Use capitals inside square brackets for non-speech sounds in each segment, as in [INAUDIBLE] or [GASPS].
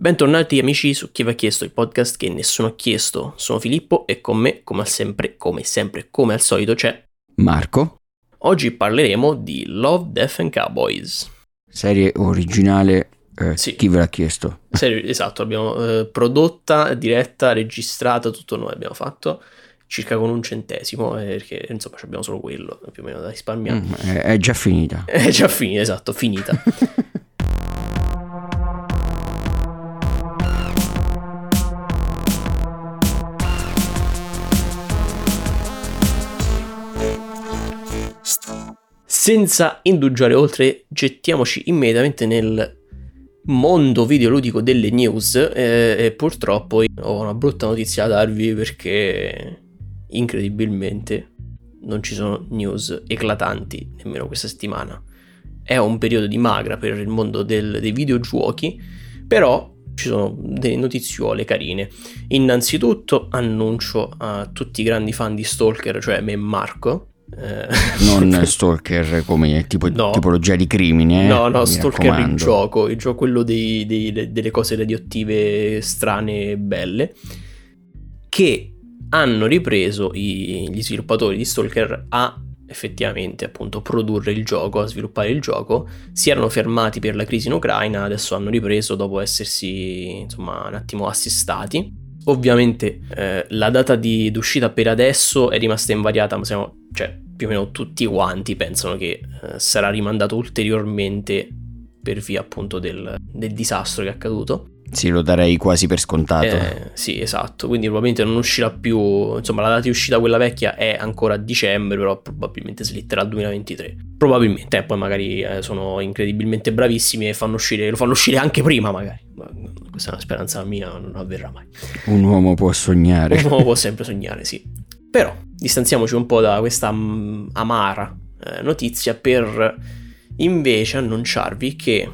Bentornati amici su Chi va chiesto, il podcast che nessuno ha chiesto. Sono Filippo e con me, come sempre, come sempre, come al solito c'è Marco. Oggi parleremo di Love, Death and Cowboys. Serie originale, eh, Sì. chi ve l'ha chiesto? [LAUGHS] Serie, esatto, l'abbiamo eh, prodotta, diretta, registrata, tutto noi abbiamo fatto, circa con un centesimo, eh, perché insomma abbiamo solo quello, più o meno da risparmiare. Mm, è, è già finita. [LAUGHS] È già finita, esatto, finita. [LAUGHS] Senza indugiare oltre, gettiamoci immediatamente nel mondo videoludico delle news eh, e purtroppo ho una brutta notizia da darvi perché incredibilmente non ci sono news eclatanti nemmeno questa settimana. È un periodo di magra per il mondo del- dei videogiochi, però ci sono delle notiziole carine. Innanzitutto annuncio a tutti i grandi fan di Stalker, cioè me e Marco. Eh, Non [LAUGHS] stalker come tipo, No. tipologia di crimine. eh, No, no, Stalker il raccomando. gioco, il gioco quello dei- dei- delle cose radioattive strane e belle, che hanno ripreso i- gli sviluppatori di Stalker a effettivamente appunto produrre il gioco, a sviluppare il gioco, si erano fermati per la crisi in Ucraina, adesso hanno ripreso dopo essersi insomma un attimo assestati. Ovviamente eh, la data di d'uscita per adesso è rimasta invariata, ma siamo, cioè, più o meno tutti quanti pensano che eh, sarà rimandato ulteriormente per via appunto del, del disastro che è accaduto. Sì, lo darei quasi per scontato. Eh, sì, esatto, quindi probabilmente non uscirà più, insomma la data di uscita quella vecchia è ancora a dicembre, però probabilmente slitterà al 2023. Probabilmente, eh, poi magari eh, sono incredibilmente bravissimi e fanno uscire, lo fanno uscire anche prima magari. Ma questa è una speranza mia, non avverrà mai. Un uomo può sognare. Uno può sempre sognare, sì. Però distanziamoci un po' da questa mm, amara eh, notizia per invece annunciarvi che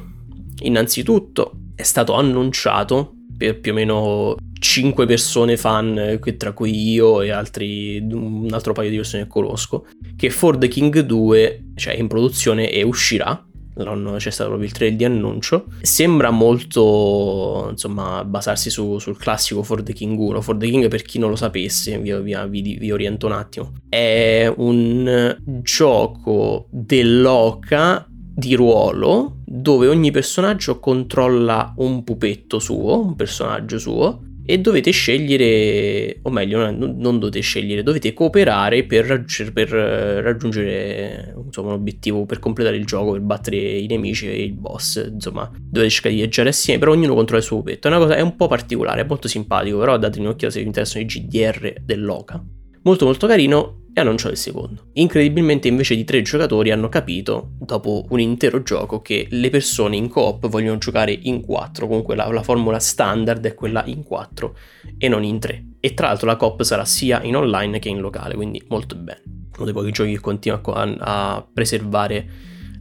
innanzitutto è stato annunciato per più o meno 5 persone fan, eh, tra cui io e altri, un altro paio di persone che conosco, che For the King 2 cioè, è in produzione e uscirà. C'è stato proprio il trailer di annuncio. Sembra molto, insomma, basarsi su- sul classico For the King 1. For the King, per chi non lo sapesse, vi- vi- vi oriento un attimo. È un gioco dell'oca di ruolo dove ogni personaggio controlla un pupetto suo, un personaggio suo, e dovete scegliere, o meglio, non dovete scegliere, dovete cooperare per, raggi- per, eh, raggiungere insomma, un obiettivo, per completare il gioco, per battere i nemici e il boss. Insomma, dovete cercare di viaggiare assieme, però ognuno controlla il suo pupetto. È una cosa, è un po' particolare, è molto simpatico, però date un'occhiata se vi interessano i GDR dell'Oca. Molto molto carino e annunciato il secondo. Incredibilmente invece di tre giocatori hanno capito, dopo un intero gioco, che le persone in coop vogliono giocare in quattro, comunque la, la formula standard è quella in quattro e non in tre. E tra l'altro la coop sarà sia in online che in locale, quindi molto bene. Uno dei pochi giochi che continua a, co- a- a preservare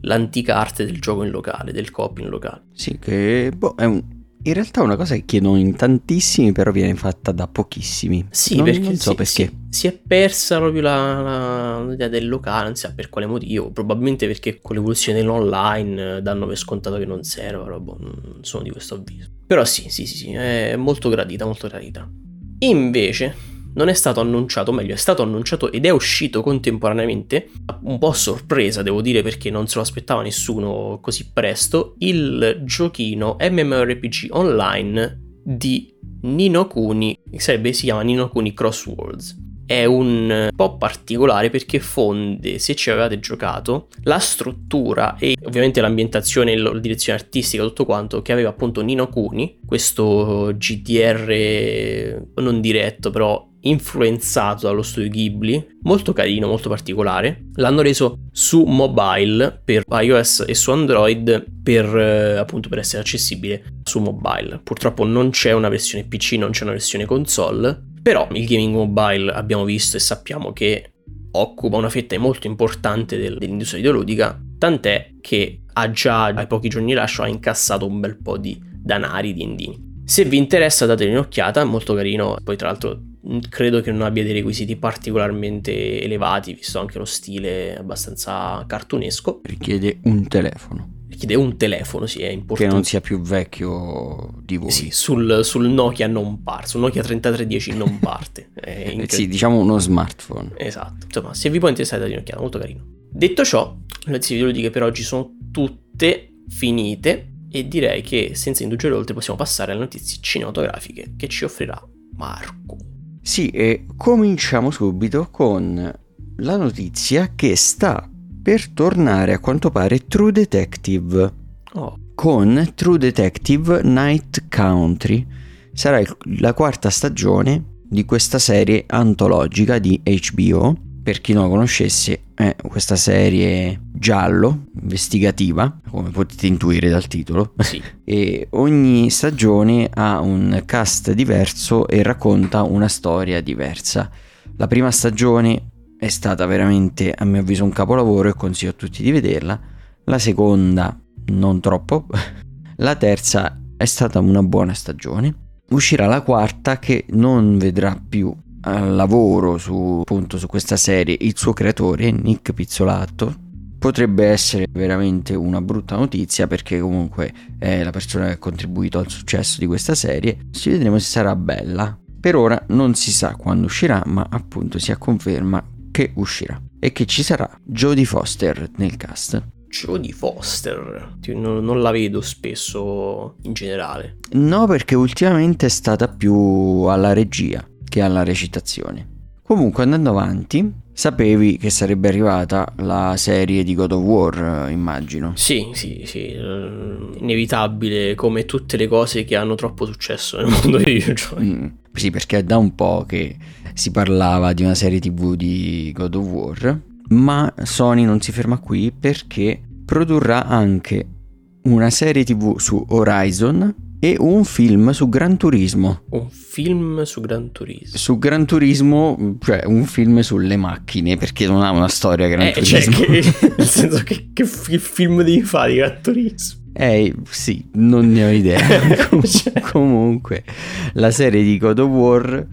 l'antica arte del gioco in locale, del coop in locale. Sì, che boh, è un- in realtà è una cosa che chiedono in tantissimi, però viene fatta da pochissimi. Sì, non, perché non so si, perché. si- si è persa proprio la- la- l'idea del locale, non si sa per quale motivo, probabilmente perché con l'evoluzione dell'online eh, danno per scontato che non serva, però boh, non sono di questo avviso. Però sì, sì, sì, sì, è molto gradita, molto gradita. Invece non è stato annunciato, o meglio, è stato annunciato ed è uscito contemporaneamente, un po' a sorpresa devo dire perché non se lo aspettava nessuno così presto, il giochino MMORPG online di Nino Kuni, che sarebbe, si chiama Nino Kuni Crosswords. È un po' particolare perché fonde, se ci avevate giocato, la struttura e ovviamente l'ambientazione, la direzione artistica, tutto quanto che aveva appunto Nino Kuni, questo GDR non diretto però influenzato dallo studio Ghibli, molto carino, molto particolare. L'hanno reso su mobile per iOS e su Android per eh, appunto per essere accessibile su mobile. Purtroppo non c'è una versione PC, non c'è una versione console, però il gaming mobile abbiamo visto e sappiamo che occupa una fetta molto importante del- dell'industria videoludica, tant'è che ha già ai pochi giorni di rilascio ha incassato un bel po' di danari, di endini. Se vi interessa date un'occhiata, molto carino, poi tra l'altro credo che non abbia dei requisiti particolarmente elevati, visto anche lo stile abbastanza cartunesco. Richiede un telefono. Chiede un telefono, sì, è importante. Che non sia più vecchio di voi. Sì, sul, sul Nokia non parte, sul Nokia 3310 non [LAUGHS] parte. eh sì, diciamo uno smartphone. Esatto. Insomma, se vi può interessare da un'occhiata, molto carino. Detto ciò, le notizie videoludiche per oggi sono tutte finite e direi che senza indugere oltre possiamo passare alle notizie cinematografiche che ci offrirà Marco. Sì, e cominciamo subito con la notizia che sta per tornare a quanto pare True Detective. Oh. Con True Detective Night Country. Sarà la quarta stagione di questa serie antologica di HBO. Per chi non lo conoscesse, è questa serie giallo, investigativa, come potete intuire dal titolo. Sì. [LAUGHS] e ogni stagione ha un cast diverso e racconta una storia diversa. La prima stagione è stata veramente, a mio avviso, un capolavoro e consiglio a tutti di vederla. La seconda, non troppo. [LAUGHS] La terza è stata una buona stagione. Uscirà la quarta che non vedrà più lavoro su, appunto, su questa serie il suo creatore, Nick Pizzolato. Potrebbe essere veramente una brutta notizia perché comunque è la persona che ha contribuito al successo di questa serie. Ci vedremo se sarà bella. Per ora non si sa quando uscirà, ma appunto si conferma che uscirà e che ci sarà Jodie Foster nel cast. Jodie Foster, non, non, la vedo spesso in generale. No, perché ultimamente è stata più alla regia che alla recitazione. Comunque andando avanti, sapevi che sarebbe arrivata la serie di God of War, immagino. Sì, sì, sì, eh, inevitabile come tutte le cose che hanno troppo successo nel [LAUGHS] mondo dei videogiochi. Mm, sì, perché è da un po' che si parlava di una serie tv di God of War, ma Sony non si ferma qui perché produrrà anche una serie tv su Horizon e un film su Gran Turismo. Un film su Gran Turismo? Su Gran Turismo, cioè un film sulle macchine, perché non ha una storia Gran eh, cioè, Turismo. Cioè, che, [LAUGHS] nel senso che, che, film devi fare di Gran Turismo? Eh sì, non ne ho idea. [LAUGHS] Cioè. Comunque, la serie di God of War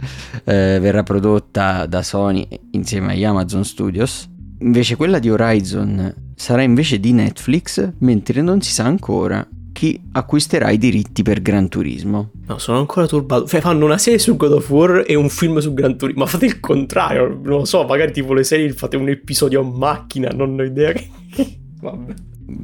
eh, verrà prodotta da Sony insieme agli Amazon Studios. Invece quella di Horizon sarà invece di Netflix, mentre non si sa ancora chi acquisterà i diritti per Gran Turismo. No, sono ancora turbato. Cioè, fanno una serie su God of War e un film su Gran Turismo. Ma fate il contrario, non lo so, magari tipo le serie fate un episodio a macchina, non ho idea che... [LAUGHS] Vabbè.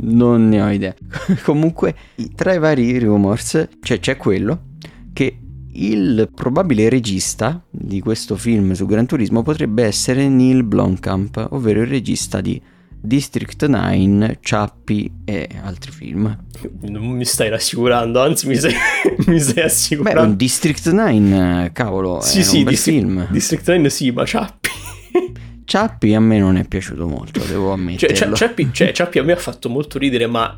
Non ne ho idea. [LAUGHS] Comunque, tra i vari rumors cioè, c'è quello che il probabile regista di questo film su Gran Turismo potrebbe essere Neil Blomkamp, ovvero il regista di District 9, Ciappi e altri film. Non mi stai rassicurando, anzi mi stai, [LAUGHS] mi stai assicurando. Beh, un District 9, cavolo, sì, sì, un bel District, film. District 9 sì, ma Ciappi. [LAUGHS] Ciappi a me non è piaciuto molto, devo ammetterlo. Cioè, Ciappi, [LAUGHS] cioè, Ciappi a me ha fatto molto ridere, ma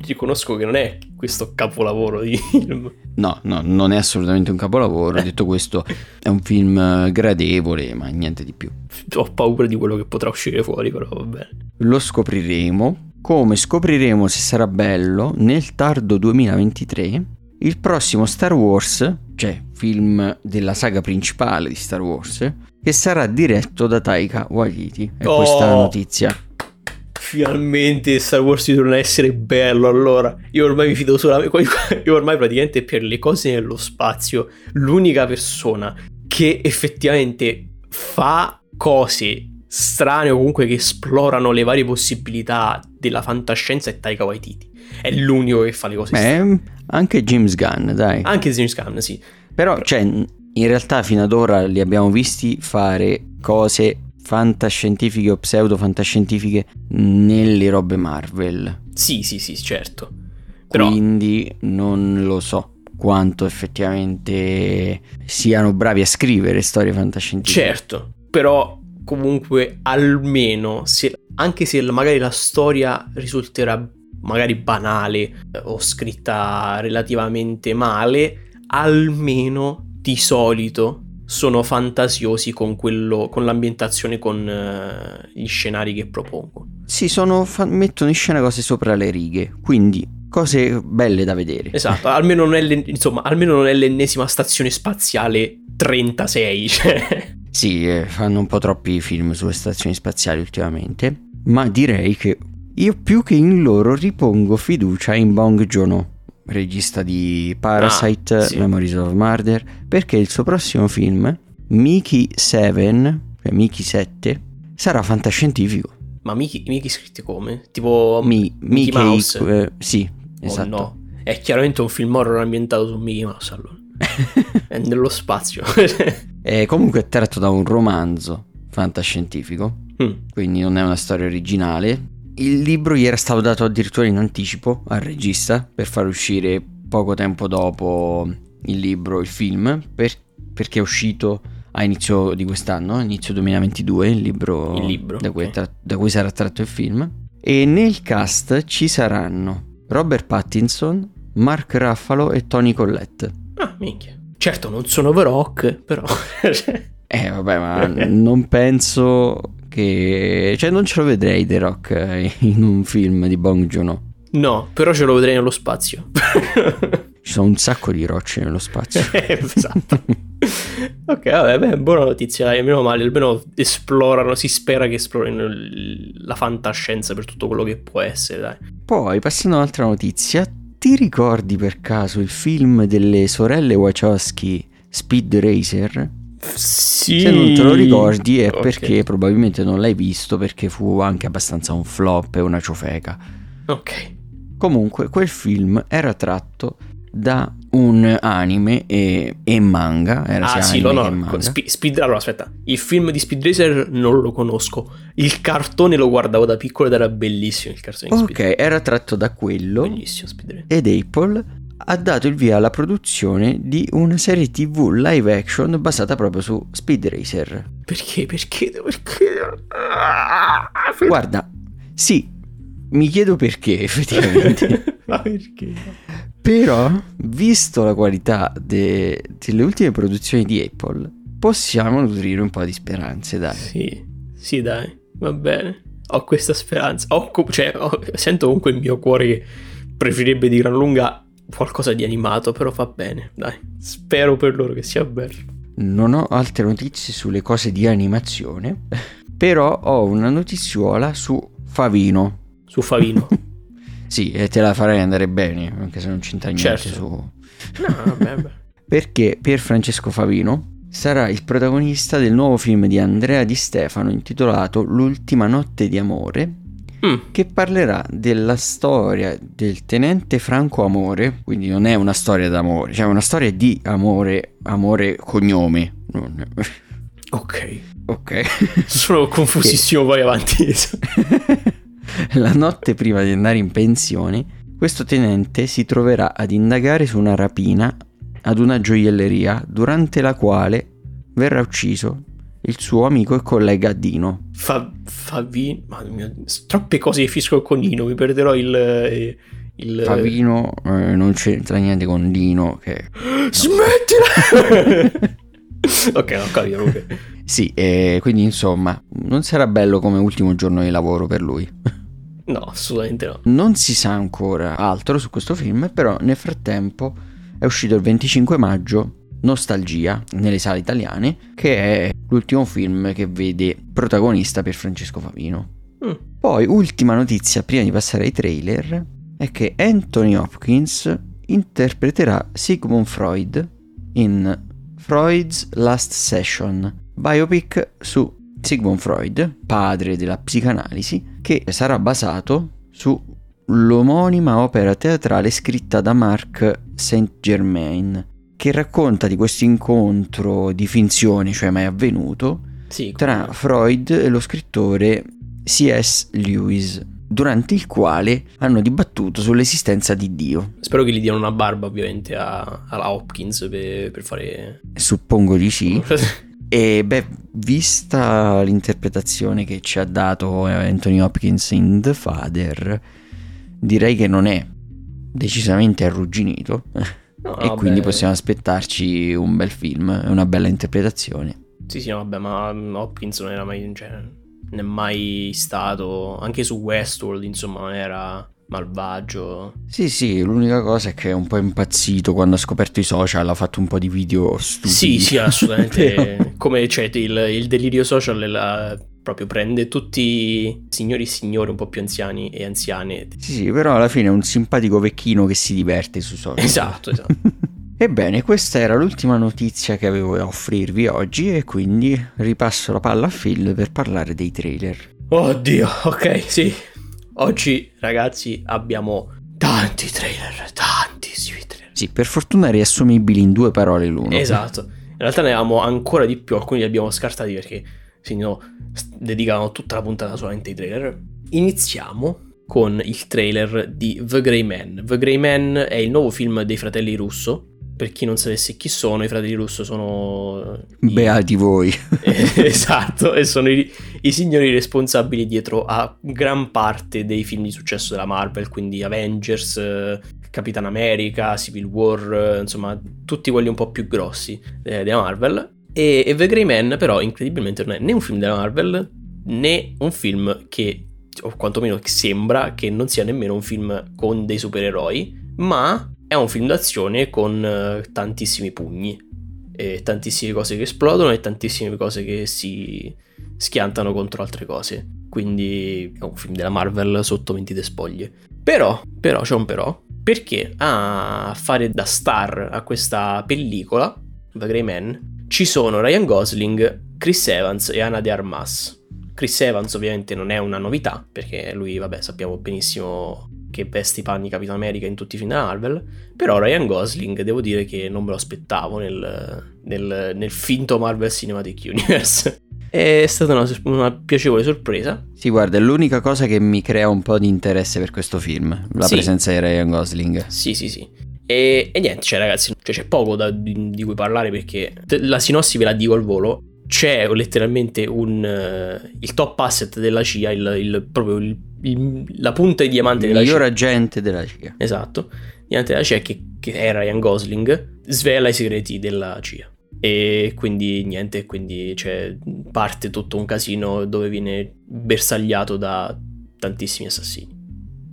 riconosco che non è questo capolavoro di film. No, no, non è assolutamente un capolavoro. Detto questo, è un film gradevole, ma niente di più. Ho paura di quello che potrà uscire fuori, però va bene. Lo scopriremo. Come scopriremo se sarà bello nel tardo 2023 il prossimo Star Wars, cioè film della saga principale di Star Wars, che sarà diretto da Taika Waititi. È oh, questa la notizia. Finalmente Star Wars torna a essere bello allora. Io ormai mi fido solamente... [LAUGHS] Io ormai praticamente per le cose nello spazio, l'unica persona che effettivamente fa cose strane o comunque che esplorano le varie possibilità della fantascienza è Taika Waititi. È l'unico che fa le cose Beh, strane. Anche James Gunn, dai. Anche James Gunn, sì. Però, Però... cioè, in realtà fino ad ora li abbiamo visti fare cose fantascientifiche o pseudo fantascientifiche nelle robe Marvel. Sì, sì, sì, certo. Però... Quindi non lo so quanto effettivamente siano bravi a scrivere storie fantascientifiche. Certo, però comunque almeno se, anche se magari la storia risulterà magari banale o scritta relativamente male, almeno di solito sono fantasiosi con, quello, con l'ambientazione, con uh, gli scenari che propongo. Sì, sono, fa- mettono in scena cose sopra le righe, quindi cose belle da vedere. Esatto, almeno non è, insomma, almeno non è l'ennesima stazione spaziale 36. [LAUGHS] Cioè. Sì, eh, fanno un po' troppi film sulle stazioni spaziali ultimamente, ma direi che Io più che in loro ripongo fiducia in Bong Joon-ho, regista di Parasite, Ah, sì. Memories of Murder, perché il suo prossimo film, Mickey 7, cioè Mickey 7, sarà fantascientifico. Ma Mickey, Mickey scritti come? Tipo Mi- Mickey Mickey, Mouse? eh, sì, Oh, esatto. no. È chiaramente un film horror ambientato su Mickey Mouse allora. [LAUGHS] È nello spazio. [LAUGHS] È comunque tratto da un romanzo fantascientifico, Mm. quindi non è una storia originale. Il libro gli era stato dato addirittura in anticipo al regista per far uscire poco tempo dopo il libro, il film, per- perché è uscito a inizio di quest'anno, inizio 2022, il libro, Il libro, da, cui è ok. tra- da cui sarà tratto il film. E nel cast ci saranno Robert Pattinson, Mark Ruffalo e Tony Collette. Ah, minchia. Certo, non sono The Rock, però... [LAUGHS] Eh vabbè, ma non penso che... Cioè non ce lo vedrei The Rock eh, in un film di Bong Joon-ho. no, però ce lo vedrei nello spazio. [LAUGHS] Ci sono un sacco di rocce nello spazio. [LAUGHS] esatto. ok, vabbè, beh, buona notizia, dai, meno male, almeno esplorano, si spera che esplorino la fantascienza per tutto quello che può essere, dai. Poi, passando a un'altra notizia, ti ricordi per caso il film delle sorelle Wachowski Speed Racer? Sì. Se non te lo ricordi è Ok. perché probabilmente non l'hai visto perché fu anche abbastanza un flop e una ciofeca. Ok. Comunque, quel film era tratto da un anime e, e manga. Era Ah sì, no, no. Spe- Speed, allora aspetta, il film di Speed Racer non lo conosco, il cartone lo guardavo da piccolo ed era bellissimo il cartone di Ok, Speed era tratto da quello Bellissimo Speed Racer. ed Apple ha dato il via alla produzione di una serie TV live action basata proprio su Speed Racer. Perché, perché, perché? Ah? Guarda, sì, mi chiedo perché effettivamente. [LAUGHS] Ma perché? Però, visto la qualità de- delle ultime produzioni di Apple, possiamo nutrire un po' di speranze, dai. Sì, sì dai, va bene. Ho questa speranza. Ho co- cioè, ho- sento comunque il mio cuore che preferirebbe di gran lunga qualcosa di animato, però va bene, dai. Spero per loro che sia bello. Non ho altre notizie sulle cose di animazione, però ho una notiziola su Favino. Su Favino. [LAUGHS] Sì, e te la farei andare bene, anche se non c'entra niente Certo. su... No, vabbè, vabbè. [LAUGHS] Perché Pier Francesco Favino sarà il protagonista del nuovo film di Andrea Di Stefano intitolato L'ultima notte di amore, Mm, che parlerà della storia del tenente Franco Amore, quindi non è una storia d'amore, cioè è una storia di amore, amore cognome. ok. Ok. Sono [LAUGHS] confusissimo, vai avanti. [LAUGHS] La notte prima di andare in pensione, questo tenente si troverà ad indagare su una rapina ad una gioielleria durante la quale verrà ucciso il suo amico e collega Dino. Fa. Madre mia, troppe cose che finiscono con Nino, mi perderò il. eh, il Favino eh, non c'entra niente con Dino che... [GASPS] Smettila! [LAUGHS] ok, ho capito. comunque. [LAUGHS] Sì, e quindi insomma, non sarà bello come ultimo giorno di lavoro per lui. No, assolutamente no. Non si sa ancora altro su questo film, però nel frattempo è uscito il 25 maggio Nostalgia nelle sale italiane, che è l'ultimo film che vede protagonista per Francesco Favino. Mm. Poi, ultima notizia prima di passare ai trailer, è che Anthony Hopkins interpreterà Sigmund Freud in Freud's Last Session, biopic su Sigmund Freud, padre della psicanalisi, che sarà basato sull'omonima opera teatrale scritta da Mark St. Che racconta di questo incontro di finzione, cioè mai avvenuto, Sì, tra Freud e lo scrittore C.S. Lewis, durante il quale hanno dibattuto sull'esistenza di Dio. Spero che gli diano una barba, ovviamente, a- alla Hopkins per, per fare. Suppongo di sì. [LAUGHS] E beh, vista l'interpretazione che ci ha dato Anthony Hopkins in The Father, direi che non è decisamente arrugginito. No, e vabbè. quindi possiamo aspettarci un bel film e una bella interpretazione. Sì, sì, no, vabbè, ma Hopkins non era mai. Cioè, non è mai stato. Anche su Westworld, insomma, non era malvagio. Sì, sì, l'unica cosa è che è un po' impazzito quando ha scoperto i social, ha fatto un po' di video stupidi. Sì, sì, assolutamente. [LAUGHS] Come c'è il, il delirio social, è la proprio prende tutti signori e signori un po' più anziani e anziane. Sì, sì, però alla fine è un simpatico vecchino che si diverte su social. Esatto, esatto. [LAUGHS] Ebbene, questa era l'ultima notizia che avevo da offrirvi oggi e quindi ripasso la palla a Phil per parlare dei trailer. Oddio, ok, sì. Oggi, ragazzi, abbiamo tanti trailer, tantissimi trailer. Sì, per fortuna riassumibili in due parole l'uno. Esatto. In realtà ne avevamo ancora di più, alcuni li abbiamo scartati perché se no dedicavano tutta la puntata solamente ai trailer. Iniziamo con il trailer di The Grey Man. The Grey Man è il nuovo film dei fratelli Russo, per chi non sapesse chi sono, i fratelli Russo sono... I... Beati voi. [LAUGHS] esatto, e sono i, i, signori responsabili dietro a gran parte dei film di successo della Marvel, quindi Avengers, Capitan America, Civil War, insomma, tutti quelli un po' più grossi eh, della Marvel. E, The Grey Man però incredibilmente non è né un film della Marvel, né un film che, o quantomeno sembra che non sia nemmeno un film con dei supereroi, ma è un film d'azione con uh, tantissimi pugni e tantissime cose che esplodono e tantissime cose che si schiantano contro altre cose. Quindi è un film della Marvel sotto 20 spoglie. Però, però, c'è un però, perché a fare da star a questa pellicola, The Grey Man, ci sono Ryan Gosling, Chris Evans e Anna De Armas. Chris Evans ovviamente non è una novità, perché lui, vabbè, sappiamo benissimo che veste i panni Capitan America in tutti i film della Marvel, però Ryan Gosling devo dire che non me lo aspettavo nel, nel, nel finto Marvel Cinematic Universe. [LAUGHS] È stata una, una, piacevole sorpresa. Sì, guarda, è l'unica cosa che mi crea un po' di interesse per questo film, la sì. presenza di Ryan Gosling. Sì, sì, sì. E, e niente, cioè ragazzi, cioè, c'è poco da, di, di, cui parlare perché la sinossi ve la dico al volo. C'è letteralmente un, uh, il top asset della CIA, il, il proprio il il, la punta di diamante della CIA. Il miglior agente della CIA. Esatto. Diamante della CIA che, che è Ryan Gosling, svela i segreti della CIA. E quindi niente, quindi cioè, parte tutto un casino dove viene bersagliato da tantissimi assassini.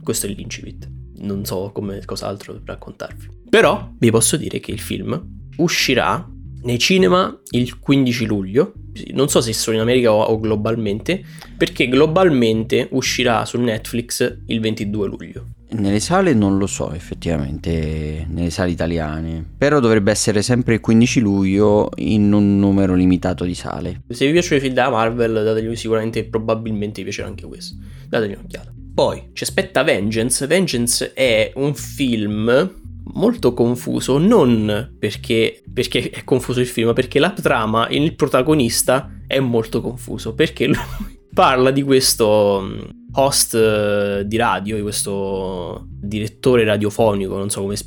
Questo è l'incipit. Non so come cos'altro raccontarvi. Però vi posso dire che il film uscirà nei cinema il 15 luglio, non so se solo in America o, o, globalmente, perché globalmente uscirà su Netflix il 22 luglio. Nelle sale non lo so effettivamente, nelle sale italiane, però dovrebbe essere sempre il 15 luglio in un numero limitato di sale. Se vi piacciono i film della Marvel, dategli sicuramente, probabilmente vi piacerà anche questo. Dategli un'occhiata. Poi ci aspetta Vengeance. Vengeance è un film molto confuso, non perché, perché, è confuso il film, ma perché la trama, il protagonista è molto confuso, perché lui [LAUGHS] parla di questo mm, host eh, di radio, di questo direttore radiofonico, non so come,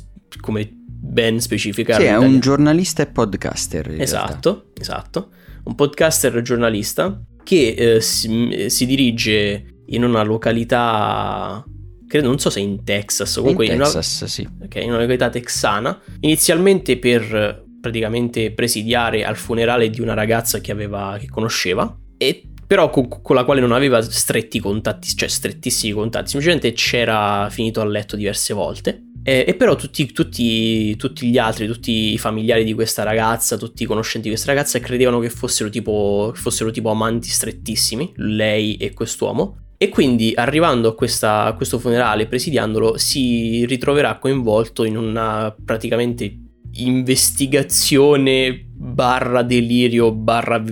come ben specificare. Sì, è un giornalista e podcaster. Esatto, realtà. esatto. Un podcaster giornalista che eh, si, si dirige in una località credo, non so se in Texas comunque in Texas, una, sì. Okay, in una località texana, inizialmente per praticamente presidiare al funerale di una ragazza che, aveva, che conosceva, e però con, con, la quale non aveva stretti contatti, cioè strettissimi contatti, semplicemente c'era finito a letto diverse volte. E, e però tutti, tutti, tutti, gli altri, tutti i familiari di questa ragazza, tutti i conoscenti di questa ragazza credevano che fossero tipo, fossero tipo amanti strettissimi, lei e quest'uomo. E quindi arrivando a, questa, a questo funerale, presidiandolo, si ritroverà coinvolto in una praticamente investigazione barra delirio barra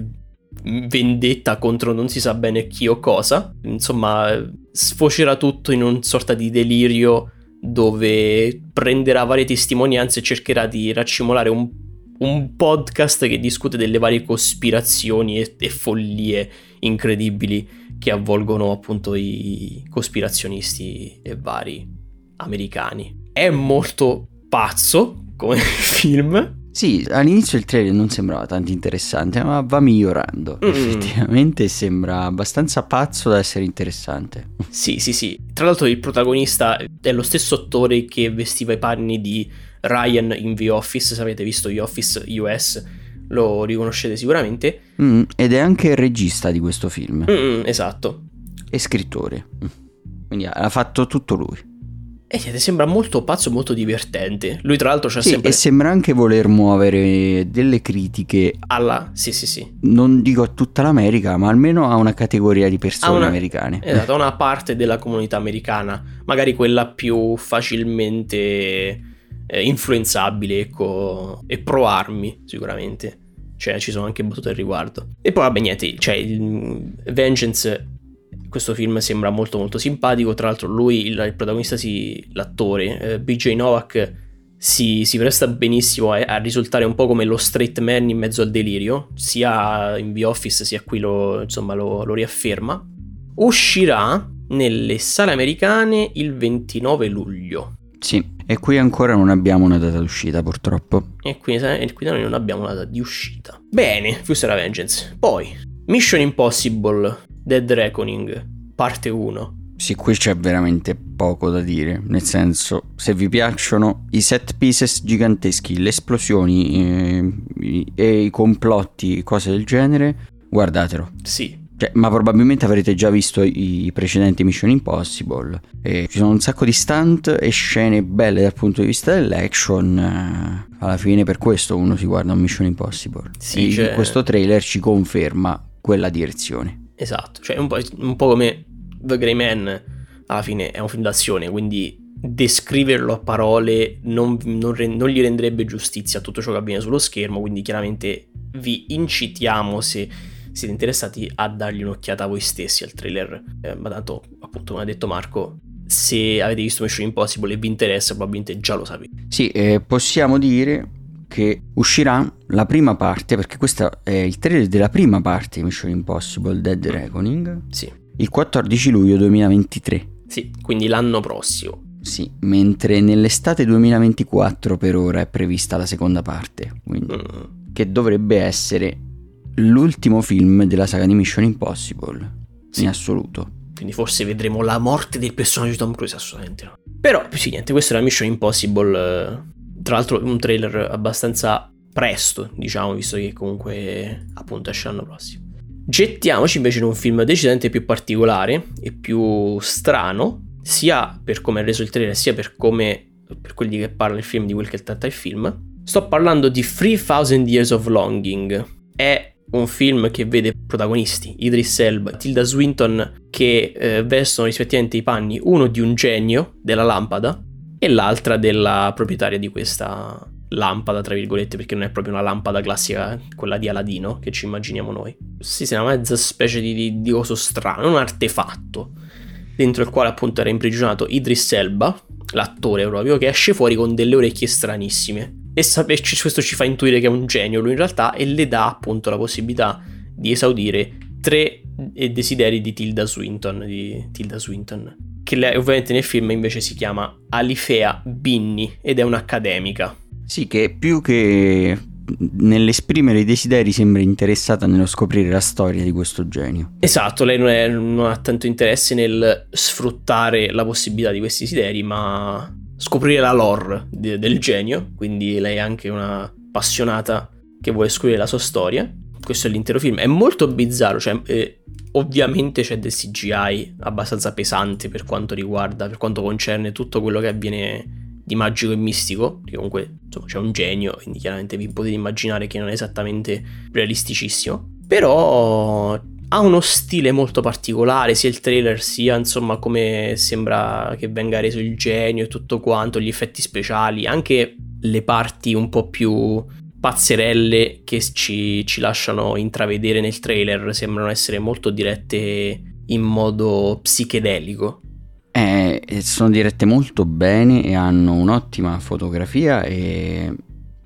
vendetta contro non si sa bene chi o cosa. Insomma, sfocerà tutto in una sorta di delirio dove prenderà varie testimonianze e cercherà di raccimolare un, un podcast che discute delle varie cospirazioni e, e follie incredibili che avvolgono appunto i cospirazionisti e vari americani. È molto pazzo come [LAUGHS] film. Sì, all'inizio il trailer non sembrava tanto interessante, ma va migliorando. Mm. Effettivamente sembra abbastanza pazzo da essere interessante. Sì, sì, sì. Tra l'altro il protagonista è lo stesso attore che vestiva i panni di Ryan in The Office, se avete visto The Office US lo riconoscete sicuramente. Mm, ed è anche il regista di questo film. Mm, esatto. E scrittore. Quindi ha fatto tutto lui. E niente, sembra molto pazzo e molto divertente. Lui, tra l'altro, c'ha Sì, sempre. e sembra anche voler muovere delle critiche, Alla. Sì, sì, sì. non dico a tutta l'America, ma almeno a una categoria di persone una- americane. Esatto, a una [LAUGHS] parte della comunità americana, magari quella più facilmente eh, influenzabile, ecco, e pro armi, sicuramente. Cioè, ci sono anche battute al riguardo. E poi, vabbè, niente, cioè, Vengeance, questo film sembra molto molto simpatico, tra l'altro lui, il, il protagonista, si, l'attore, eh, BJ Novak, si, si presta benissimo a, a risultare un po' come lo straight man in mezzo al delirio, sia in The Office sia qui lo, insomma, lo, lo riafferma. Uscirà nelle sale americane il 29 luglio. Sì, e qui ancora non abbiamo una data d'uscita purtroppo. E qui, e qui noi non abbiamo una data di uscita. Bene, questa era Vengeance. Poi, Mission Impossible Dead Reckoning, parte 1. Sì, qui c'è veramente poco da dire, nel senso, se vi piacciono i set pieces giganteschi, le esplosioni eh, e i complotti, cose del genere, guardatelo. Sì, Cioè, ma probabilmente avrete già visto i precedenti Mission Impossible. E ci sono un sacco di stunt e scene belle dal punto di vista dell'action. eh, alla fine per questo uno si guarda un Mission Impossible. Sì, e cioè- questo trailer ci conferma quella direzione. esatto. Cioè, un po', un po' come The Grey Man, alla fine è un film d'azione, quindi descriverlo a parole non, non non gli renderebbe giustizia a tutto ciò che avviene sullo schermo, quindi chiaramente vi incitiamo se siete interessati a dargli un'occhiata voi stessi al trailer. Eh, ma tanto, appunto, come ha detto Marco, se avete visto Mission Impossible e vi interessa, probabilmente già lo sapete. Sì, eh, possiamo dire che uscirà la prima parte, perché questo è il trailer della prima parte di Mission Impossible Dead Reckoning, Sì, il 14 luglio 2023. sì, quindi l'anno prossimo. Sì, mentre nell'estate 2024 per ora è prevista la seconda parte, quindi, Mm, che dovrebbe essere l'ultimo film della saga di Mission Impossible Sì. in assoluto. Quindi forse vedremo la morte del personaggio di Tom Cruise, assolutamente no. Però, sì, niente, questo era Mission Impossible. eh, Tra l'altro un trailer abbastanza presto, diciamo, visto che comunque appunto esce l'anno prossimo. Gettiamoci invece in un film decisamente più particolare e più strano, sia per come è reso il trailer, sia per come per quelli che parla il film, di quel che tratta il film. Sto parlando di 3000 Years of Longing. È un film che vede protagonisti Idris Elba Tilda Swinton che eh, vestono rispettivamente i panni uno di un genio della lampada e l'altra della proprietaria di questa lampada, tra virgolette, perché non è proprio una lampada classica, quella di Aladino, che ci immaginiamo noi. Sì, sì, una mezza specie di, di, di coso strano, un artefatto, dentro il quale appunto era imprigionato Idris Elba, l'attore proprio, che esce fuori con delle orecchie stranissime. E sape- ci- questo ci fa intuire che è un genio lui in realtà e le dà appunto la possibilità di esaudire tre eh, desideri di Tilda Swinton, di Tilda Swinton che lei ovviamente nel film invece si chiama Alifea Binni ed è un'accademica. Sì, che più che nell'esprimere i desideri sembra interessata nello scoprire la storia di questo genio. Esatto, lei non, è- non ha tanto interesse nel sfruttare la possibilità di questi desideri, ma scoprire la lore de- del genio, quindi lei è anche una appassionata che vuole scoprire la sua storia. Questo è l'intero film, è molto bizzarro, cioè eh, ovviamente c'è del CGI abbastanza pesante per quanto riguarda, per quanto concerne tutto quello che avviene di magico e mistico, che comunque insomma c'è un genio, quindi chiaramente vi potete immaginare che non è esattamente realisticissimo, però ha uno stile molto particolare, sia il trailer sia insomma come sembra che venga reso il genio e tutto quanto, gli effetti speciali, anche le parti un po' più pazzerelle che ci, ci lasciano intravedere nel trailer sembrano essere molto dirette in modo psichedelico. Eh, sono dirette molto bene e hanno un'ottima fotografia e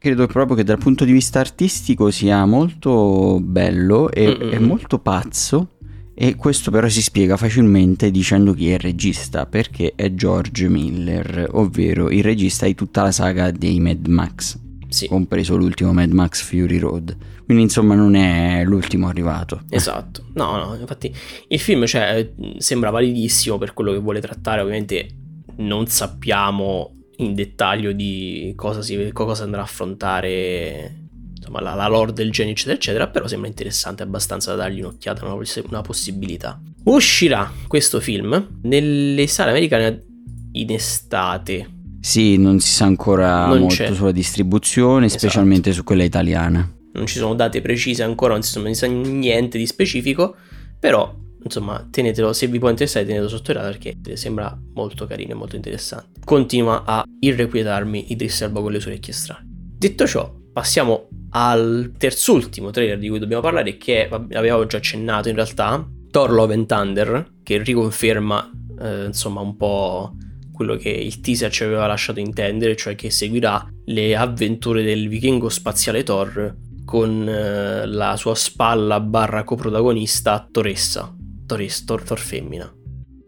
credo proprio che dal punto di vista artistico sia molto bello e, e molto pazzo. E questo però si spiega facilmente dicendo chi è il regista perché è George Miller ovvero il regista di tutta la saga dei Mad Max Sì, compreso l'ultimo Mad Max Fury Road. Quindi insomma non è l'ultimo arrivato. Esatto. No, no, infatti il film cioè, sembra validissimo per quello che vuole trattare, ovviamente non sappiamo in dettaglio di cosa, si, cosa andrà a affrontare insomma la, la lore del genio eccetera eccetera però sembra interessante abbastanza da dargli un'occhiata una, una possibilità uscirà questo film nelle sale americane in estate. Sì, non si sa ancora Non molto c'è. sulla distribuzione, Esatto. specialmente su quella italiana. Non ci sono date precise ancora, non si sa niente di specifico, però insomma tenetelo, se vi può interessare tenetelo sotto il radar perché sembra molto carino e molto interessante. Continua a irrequietarmi Idris Elba con le sue orecchie strane. Detto ciò, passiamo al terzultimo trailer di cui dobbiamo parlare che avevo già accennato in realtà, Thor Love and Thunder, che riconferma eh, insomma un po' quello che il teaser ci aveva lasciato intendere, cioè che seguirà le avventure del vichingo spaziale Thor con eh, la sua spalla barra coprotagonista Toressa, Torres, Thor, Thor femmina.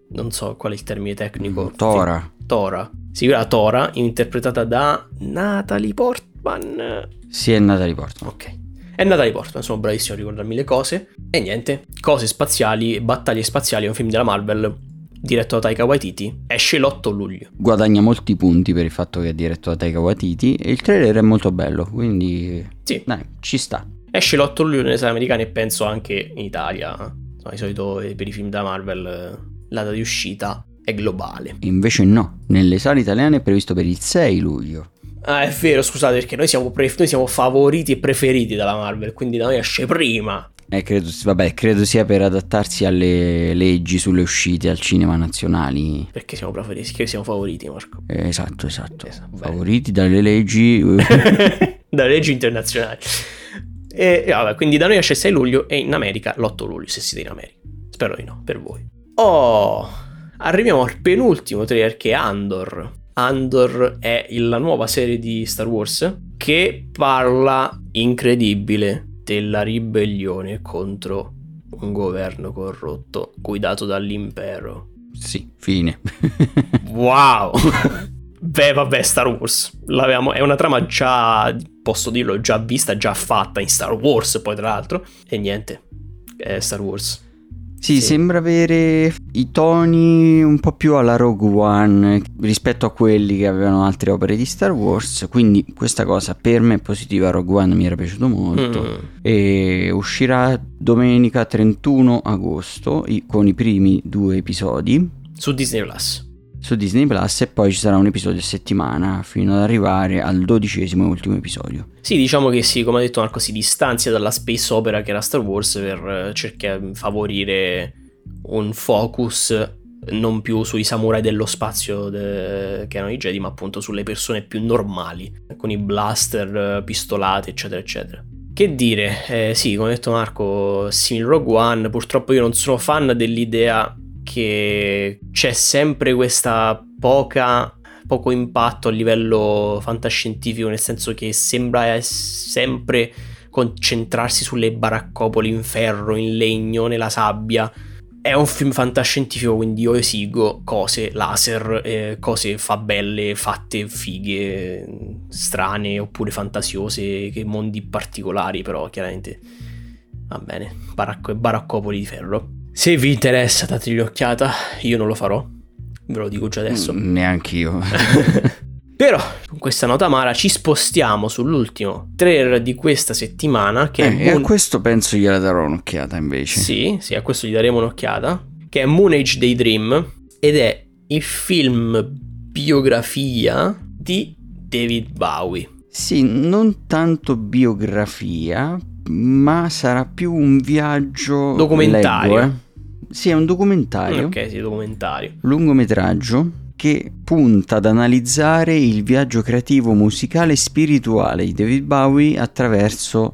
Non so qual è il termine tecnico. Tora. Tora. Seguirà Tora, interpretata da Natalie Portman. Sì, è Natalie Portman. Ok. È Natalie Portman, sono bravissimo a ricordarmi le cose. E niente, cose spaziali, battaglie spaziali, è un film della Marvel diretto da Taika Waititi. Esce l'8 luglio. Guadagna molti punti per il fatto che è diretto da Taika Waititi e il trailer è molto bello, quindi Sì, dai, ci sta. esce l'8 luglio nelle sale americane e penso anche in Italia. Di solito eh, per i film da Marvel eh, la data di uscita è globale. Invece no, nelle sale italiane è previsto per il 6 luglio. Ah, è vero, scusate, perché noi siamo, pre- noi siamo favoriti e preferiti dalla Marvel, quindi da noi esce prima. Eh, credo, vabbè, credo sia per adattarsi alle leggi sulle uscite al cinema nazionali. Perché siamo preferiti? Perché siamo favoriti, Marco. Eh, esatto, esatto. Esatto. Favoriti dalle leggi. [LAUGHS] da leggi internazionali. E, e vabbè, quindi da noi esce il 6 luglio e in America l'8 luglio, se siete in America. Spero di no, per voi. Oh, arriviamo al penultimo trailer che è Andor. Andor è la nuova serie di Star Wars che parla, incredibile, della ribellione contro un governo corrotto guidato dall'impero. sì, fine. [LAUGHS] Wow! Beh, vabbè, Star Wars. L'avevamo- è una trama già, posso dirlo, già vista, già fatta in Star Wars, poi tra l'altro. E niente, è Star Wars. Sì, Sì. sembra avere i toni un po' più alla Rogue One rispetto a quelli che avevano altre opere di Star Wars, quindi questa cosa per me è positiva, Rogue One mi era piaciuto molto Mm. e uscirà domenica 31 agosto con i primi due episodi Su Disney Plus. Su Disney Plus e poi ci sarà un episodio a settimana fino ad arrivare al dodicesimo e ultimo episodio. Sì, diciamo che sì, come ha detto Marco, si distanzia dalla space opera che era Star Wars per eh, cercare di favorire un focus non più sui samurai dello spazio de- che erano i Jedi, ma appunto sulle persone più normali, con i blaster, eh, pistolate, eccetera, eccetera. Che dire, eh, sì, come ha detto Marco, simile Rogue One, purtroppo io non sono fan dell'idea che c'è sempre questa poca poco impatto a livello fantascientifico, nel senso che sembra sempre concentrarsi sulle baraccopole in ferro, in legno, nella sabbia. È un film fantascientifico, quindi io esigo cose laser, eh, cose fa belle, fatte fighe, strane oppure fantasiose, che mondi particolari, però chiaramente va bene, baracco- baraccopoli di ferro. Se vi interessa, dategli un'occhiata, io non lo farò, ve lo dico già adesso. Mm, Neanche io. [LAUGHS] Però, con questa nota amara, ci spostiamo sull'ultimo trailer di questa settimana, che Eh, è e a Moon... questo penso gliela darò un'occhiata invece. Sì, sì, a questo gli daremo un'occhiata, che è Moon Age Daydream, ed è il film biografia di David Bowie. Sì, non tanto biografia, ma sarà più un viaggio Documentario. leggo, eh. Sì, è un documentario, Ok, sì, documentario. lungometraggio che punta ad analizzare il viaggio creativo musicale e spirituale di David Bowie attraverso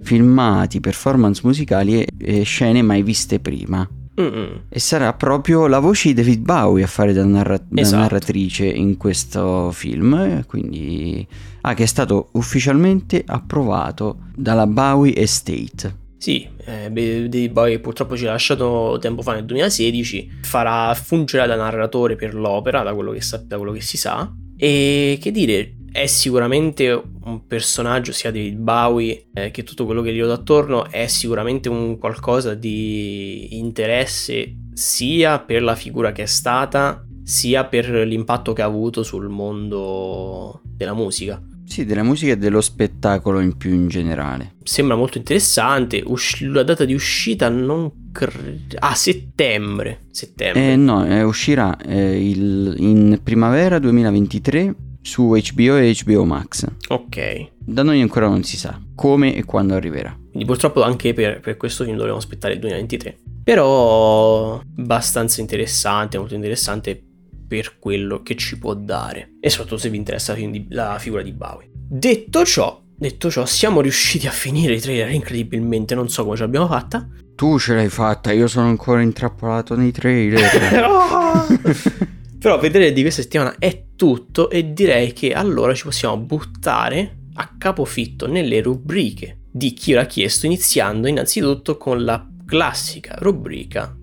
filmati, performance musicali e, e scene mai viste prima. Mm-mm. E sarà proprio la voce di David Bowie a fare da, narra- da Esatto. narratrice in questo film, quindi ah, che è stato ufficialmente approvato dalla Bowie Estate. Sì, eh, David Bowie purtroppo ci ha lasciato tempo fa nel 2016, farà fungere da narratore per l'opera, da quello che, da quello che si sa, e che dire, è sicuramente un personaggio sia David Bowie eh, che tutto quello che gli ruota attorno è sicuramente un qualcosa di interesse sia per la figura che è stata, sia per l'impatto che ha avuto sul mondo della musica. Sì, della musica e dello spettacolo in più in generale. Sembra molto interessante. Usci- la data di uscita non credo... Ah, settembre. Settembre. Eh, no, eh, uscirà eh, il- in primavera 2023 su HBO e HBO Max. Ok. Da noi ancora non si sa come e quando arriverà. Quindi purtroppo anche per, per questo film dovremo aspettare il 2023. Però abbastanza interessante, molto interessante per quello che ci può dare. E soprattutto se vi interessa la, film di- la figura di Bowie. Detto ciò, detto ciò, siamo riusciti a finire i trailer incredibilmente, non so come ce l'abbiamo fatta. Tu ce l'hai fatta, io sono ancora intrappolato nei trailer. [LAUGHS] Però per vedere di questa settimana è tutto e direi che allora ci possiamo buttare a capofitto nelle rubriche di chi l'ha chiesto, iniziando innanzitutto con la classica rubrica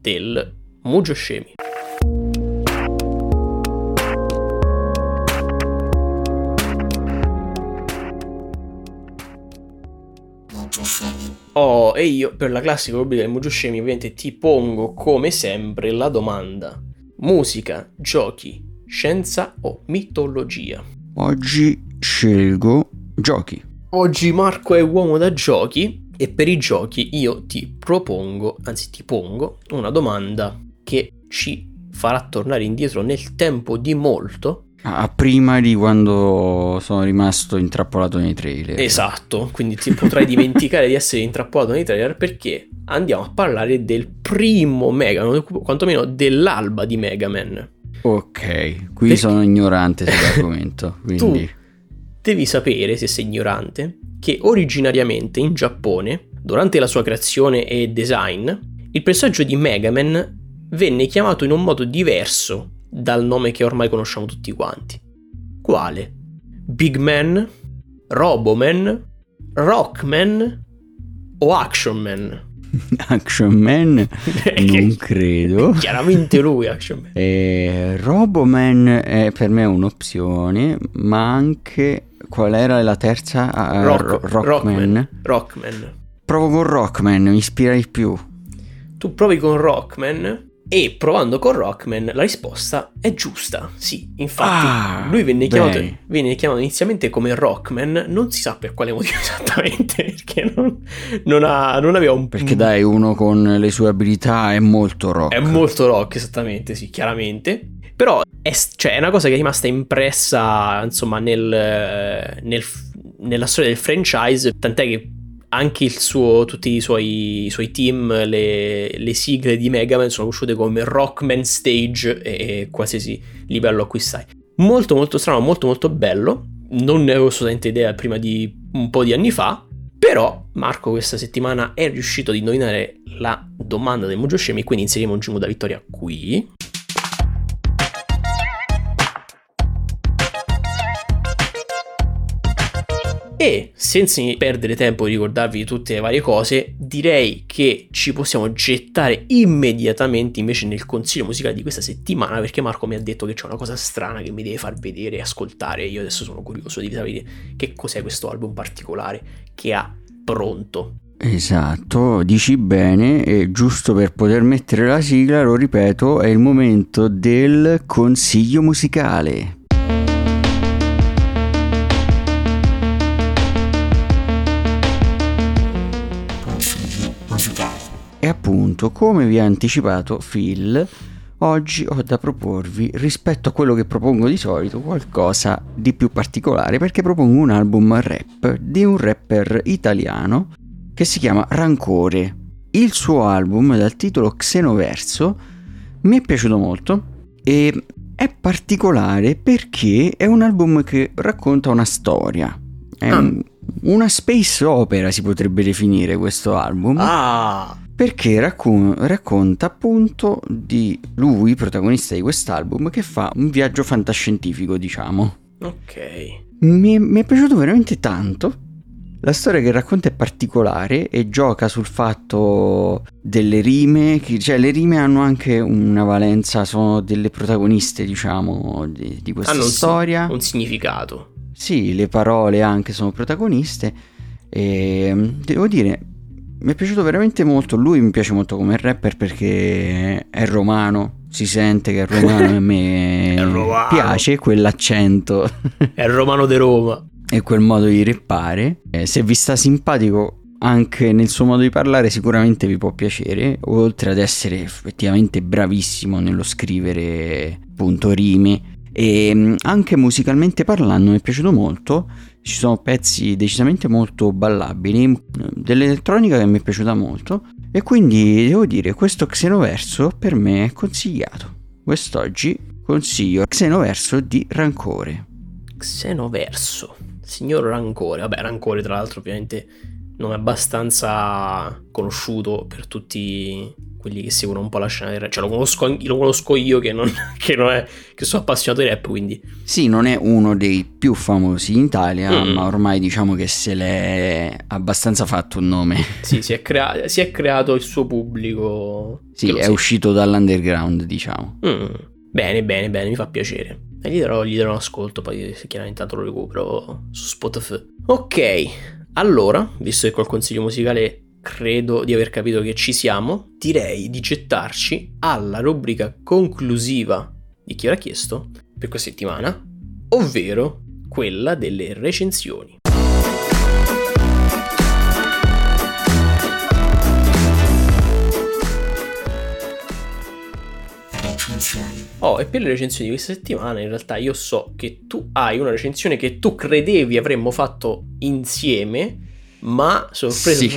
del Mugio Scemi. Oh, e io per la classica rubrica del Mugio Scemi ovviamente ti pongo come sempre la domanda. Musica, giochi, scienza o mitologia? Oggi scelgo giochi. Oggi Marco è uomo da giochi e per i giochi io ti propongo, anzi ti pongo, una domanda che ci farà tornare indietro nel tempo di molto. Ah, prima di quando sono rimasto intrappolato nei trailer. Esatto, quindi ti potrai dimenticare di essere intrappolato nei trailer perché andiamo a parlare del primo Mega Man, quantomeno dell'alba di Mega Man. Ok, qui Perché- sono ignorante sull'argomento. [LAUGHS] Quindi... Devi sapere, se sei ignorante, che originariamente in Giappone, durante la sua creazione e design, il personaggio di Mega Man venne chiamato in un modo diverso dal nome che ormai conosciamo tutti quanti. Quale? Big Man? Roboman? Rockman? O Action Man? [LAUGHS] Action Man [LAUGHS] non credo. [LAUGHS] Chiaramente lui, Action Man. Eh, Roboman è per me un'opzione, ma anche qual era la terza? Ah, Rock- Ro- Rockman. Rockman. Rockman. Provo con Rockman, mi ispira di più. Tu provi con Rockman e provando con Rockman la risposta è giusta. Sì, infatti Ah, lui venne chiamato, venne chiamato inizialmente come Rockman, non si sa per quale motivo [LAUGHS] esattamente, perché non, non ha- non aveva un... Perché dai, uno con le sue abilità è molto rock. È molto rock, esattamente, sì, chiaramente. Però è, cioè, è una cosa che è rimasta impressa, insomma, nel, nel- nella storia del franchise, tant'è che anche suo, tutti i suoi, i suoi team, le, le sigle di Mega Man sono conosciute come Rockman Stage e, e qualsiasi livello acquistai. Molto molto strano, molto molto bello. Non ne avevo assolutamente idea prima di un po' di anni fa. Però Marco questa settimana è riuscito ad indovinare la domanda del Mojo Scemi, quindi inseriamo un Giungo da vittoria qui. E senza perdere tempo di ricordarvi tutte le varie cose, direi che ci possiamo gettare immediatamente invece nel consiglio musicale di questa settimana perché Marco mi ha detto che c'è una cosa strana che mi deve far vedere e ascoltare. Io adesso sono curioso di sapere che cos'è questo album particolare che ha pronto. Esatto, dici bene e giusto per poter mettere la sigla, lo ripeto, è il momento del consiglio musicale. Appunto, come vi ha anticipato Phil, oggi ho da proporvi, rispetto a quello che propongo di solito, qualcosa di più particolare, perché propongo un album rap di un rapper italiano che si chiama Rancore. Il suo album, dal titolo Xenoverso, mi è piaciuto molto e è particolare perché è un album che racconta una storia. È Ah. un- una space opera si potrebbe definire questo album. Ah! Perché racco- racconta appunto di lui, protagonista di quest'album, che fa un viaggio fantascientifico, diciamo. Ok. Mi è, mi è piaciuto veramente tanto. La storia che racconta è particolare e gioca sul fatto delle rime, che- cioè le rime hanno anche una valenza, sono delle protagoniste, diciamo, di, di questa Hanno un si- storia. Un significato. Sì, le parole anche sono protagoniste e mm, devo dire mi è piaciuto veramente molto, lui mi piace molto come rapper perché è romano, si sente che è romano e a me [LAUGHS] romano. piace quell'accento. È il romano di Roma. [LAUGHS] e quel modo di reppare. Eh, se vi sta simpatico anche nel suo modo di parlare sicuramente vi può piacere, oltre ad essere effettivamente bravissimo nello scrivere appunto rime e mm, anche musicalmente parlando mi è piaciuto molto, ci sono pezzi decisamente molto ballabili, dell'elettronica che mi è piaciuta molto e quindi devo dire questo Xenoverso per me è consigliato. Quest'oggi consiglio Xenoverso di Rancore. Xenoverso, signor Rancore, vabbè Rancore tra l'altro ovviamente nome abbastanza conosciuto per tutti quelli che seguono un po' la scena del rap. Cioè, lo conosco, lo conosco io che, non, [LAUGHS] che, non è, che sono appassionato di rap, quindi... Sì, non è uno dei più famosi in Italia, mm. ma ormai diciamo che se l'è abbastanza fatto un nome. Sì, si è, crea- si è creato il suo pubblico. Sì, è uscito dall'underground, diciamo. Mm. Bene, bene, bene, mi fa piacere. E gli darò, gli darò un ascolto, poi chiaramente tanto lo recupero su Spotify. Ok, allora, visto che col consiglio musicale credo di aver capito che ci siamo, direi di gettarci alla rubrica conclusiva di chi ora chiesto per questa settimana, ovvero quella delle recensioni. Oh, e per le recensioni di questa settimana in realtà io so che tu hai una recensione che tu credevi avremmo fatto insieme, ma sorpresa, sì.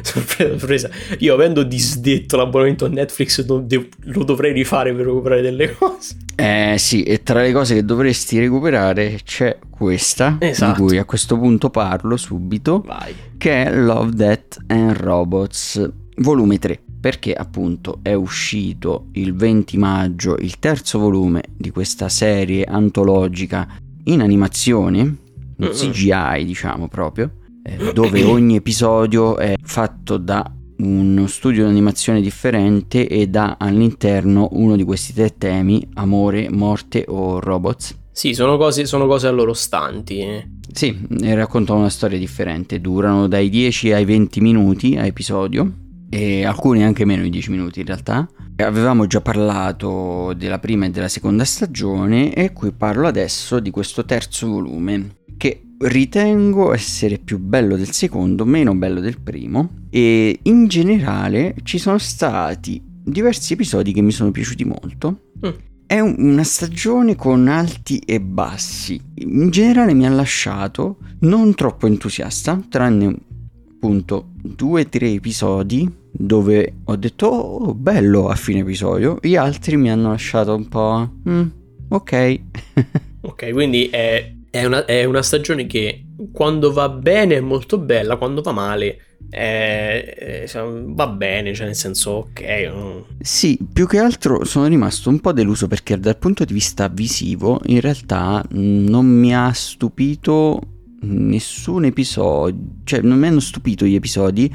sorpresa, [LAUGHS] sorpresa, io avendo disdetto l'abbonamento a Netflix lo, dovrei rifare per recuperare delle [LAUGHS] cose. Eh sì, e tra le cose che dovresti recuperare c'è questa, esatto. di cui a questo punto parlo subito, Vai. che è Love, Death and Robots, volume 3 perché appunto è uscito il 20 maggio il terzo volume di questa serie antologica in animazione, in CGI diciamo proprio, eh, dove ogni episodio è fatto da uno studio di animazione differente e dà all'interno uno di questi tre temi, amore, morte o robots. Sì, sono cose, sono cose a loro stanti. Eh. Sì, raccontano una storia differente, durano dai 10 ai 20 minuti a episodio e alcuni anche meno di 10 minuti in realtà. Avevamo già parlato della prima e della seconda stagione e qui parlo adesso di questo terzo volume che ritengo essere più bello del secondo, meno bello del primo e in generale ci sono stati diversi episodi che mi sono piaciuti molto. Mm. È una stagione con alti e bassi. In generale mi ha lasciato non troppo entusiasta, tranne appunto due o tre episodi dove ho detto oh bello a fine episodio, gli altri mi hanno lasciato un po' mm, ok. [LAUGHS] ok, quindi è, è, una, è, una, stagione che quando va bene è molto bella, quando va male è, va bene, cioè nel senso ok. Mm. Sì, più che altro sono rimasto un po' deluso perché dal punto di vista visivo in realtà mm, non mi ha stupito nessun episodio, cioè non mi hanno stupito gli episodi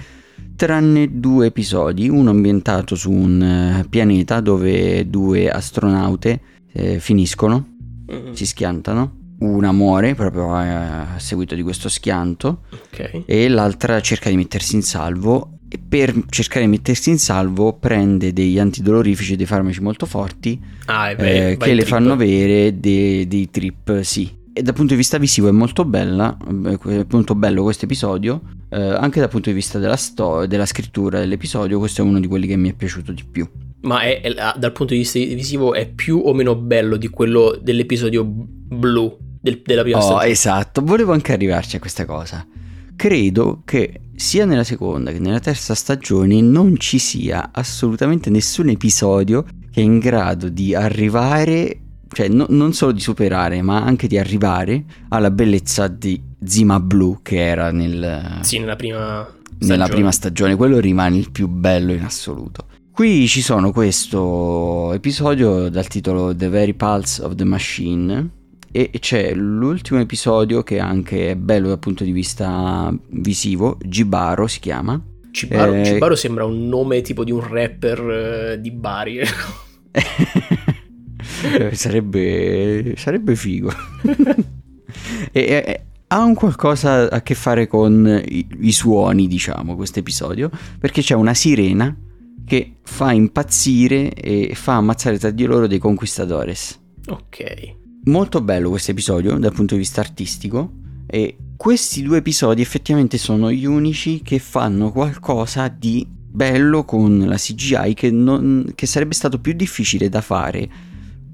tranne due episodi, uno ambientato su un eh, pianeta dove due astronaute eh, finiscono, mm-hmm. si schiantano, una muore proprio a, a seguito di questo schianto okay. e l'altra cerca di mettersi in salvo e per cercare di mettersi in salvo prende degli antidolorifici, dei farmaci molto forti ah, beh, eh, che le trip. fanno avere dei, dei trip, sì, e dal punto di vista visivo è molto bella, è molto bello questo episodio, eh, anche dal punto di vista della storia, della scrittura dell'episodio, questo è uno di quelli che mi è piaciuto di più. Ma è, è, dal punto di vista visivo è più o meno bello di quello dell'episodio blu del, della prima oh, stagione? esatto, volevo anche arrivarci a questa cosa. Credo che sia nella seconda che nella terza stagione non ci sia assolutamente nessun episodio che è in grado di arrivare cioè no, non solo di superare, ma anche di arrivare alla bellezza di Zima Blue che era nel, sì, nella, prima nella prima stagione. Quello rimane il più bello in assoluto. Qui ci sono questo episodio dal titolo The Very Pulse of the Machine e c'è l'ultimo episodio che anche è bello dal punto di vista visivo, Gibaro si chiama. Gibaro, eh... Gibaro sembra un nome tipo di un rapper eh, di Bari. [LAUGHS] [LAUGHS] [LAUGHS] Sarebbe, sarebbe figo. [LAUGHS] e, e, ha un qualcosa a che fare con i, i suoni, diciamo, questo episodio, perché c'è una sirena che fa impazzire e fa ammazzare tra di loro dei conquistadores. Ok. Molto bello questo episodio dal punto di vista artistico. E questi due episodi effettivamente sono gli unici che fanno qualcosa di bello con la CGI che, non, che sarebbe stato più difficile da fare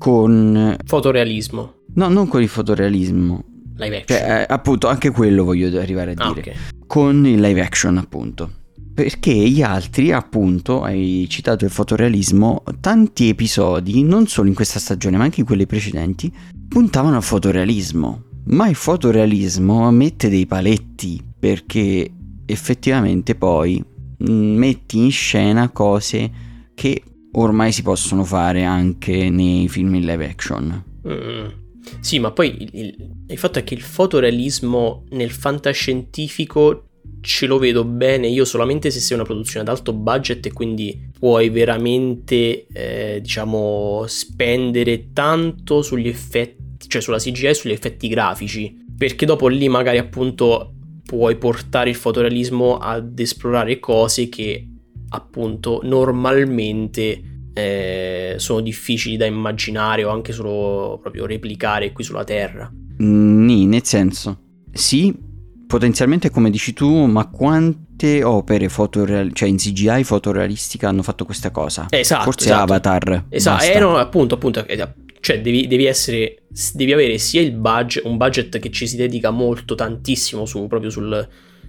con... Fotorealismo. No, non con il fotorealismo. Live action. Cioè, eh, appunto, anche quello voglio arrivare a ah, dire. ok. Con il live action, appunto. Perché gli altri, appunto, hai citato il fotorealismo, tanti episodi, non solo in questa stagione, ma anche in quelle precedenti, puntavano al fotorealismo. Ma il fotorealismo mette dei paletti, perché effettivamente poi mh, metti in scena cose che ormai si possono fare anche nei film in live action. Mm. Sì, ma poi il, il- fatto è che il fotorealismo nel fantascientifico ce lo vedo bene io solamente se sei una produzione ad alto budget e quindi puoi veramente, eh, diciamo, spendere tanto sugli effetti, cioè sulla CGI e sugli effetti grafici, perché dopo lì magari appunto puoi portare il fotorealismo ad esplorare cose che appunto normalmente eh, sono difficili da immaginare o anche solo proprio replicare qui sulla Terra. Mm, Nì, nel senso, sì, potenzialmente come dici tu, ma quante opere fotoreal- cioè in CGI fotorealistica hanno fatto questa cosa? Esatto, Forse esatto. Avatar. Esatto, eh, no, appunto, appunto, eh, cioè devi, devi essere, devi avere sia il budget, un budget che ci si dedica molto, tantissimo su, proprio sul,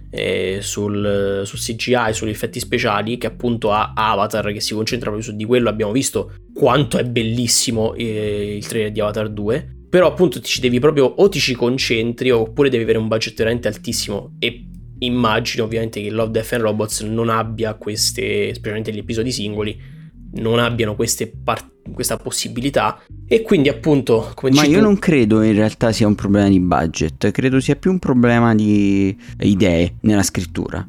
eh, sul, sul CGI, sugli effetti speciali, che appunto ha Avatar che si concentra proprio su di quello, abbiamo visto quanto è bellissimo eh, il trailer di Avatar 2, però appunto ti ci devi proprio, o ti ci concentri, oppure devi avere un budget veramente altissimo. E immagino ovviamente che Love, Death and Robots non abbia queste, specialmente gli episodi singoli, non abbiano queste par- questa possibilità. E quindi appunto come Ma io tu- non credo in realtà sia un problema di budget, credo sia più un problema di idee nella scrittura.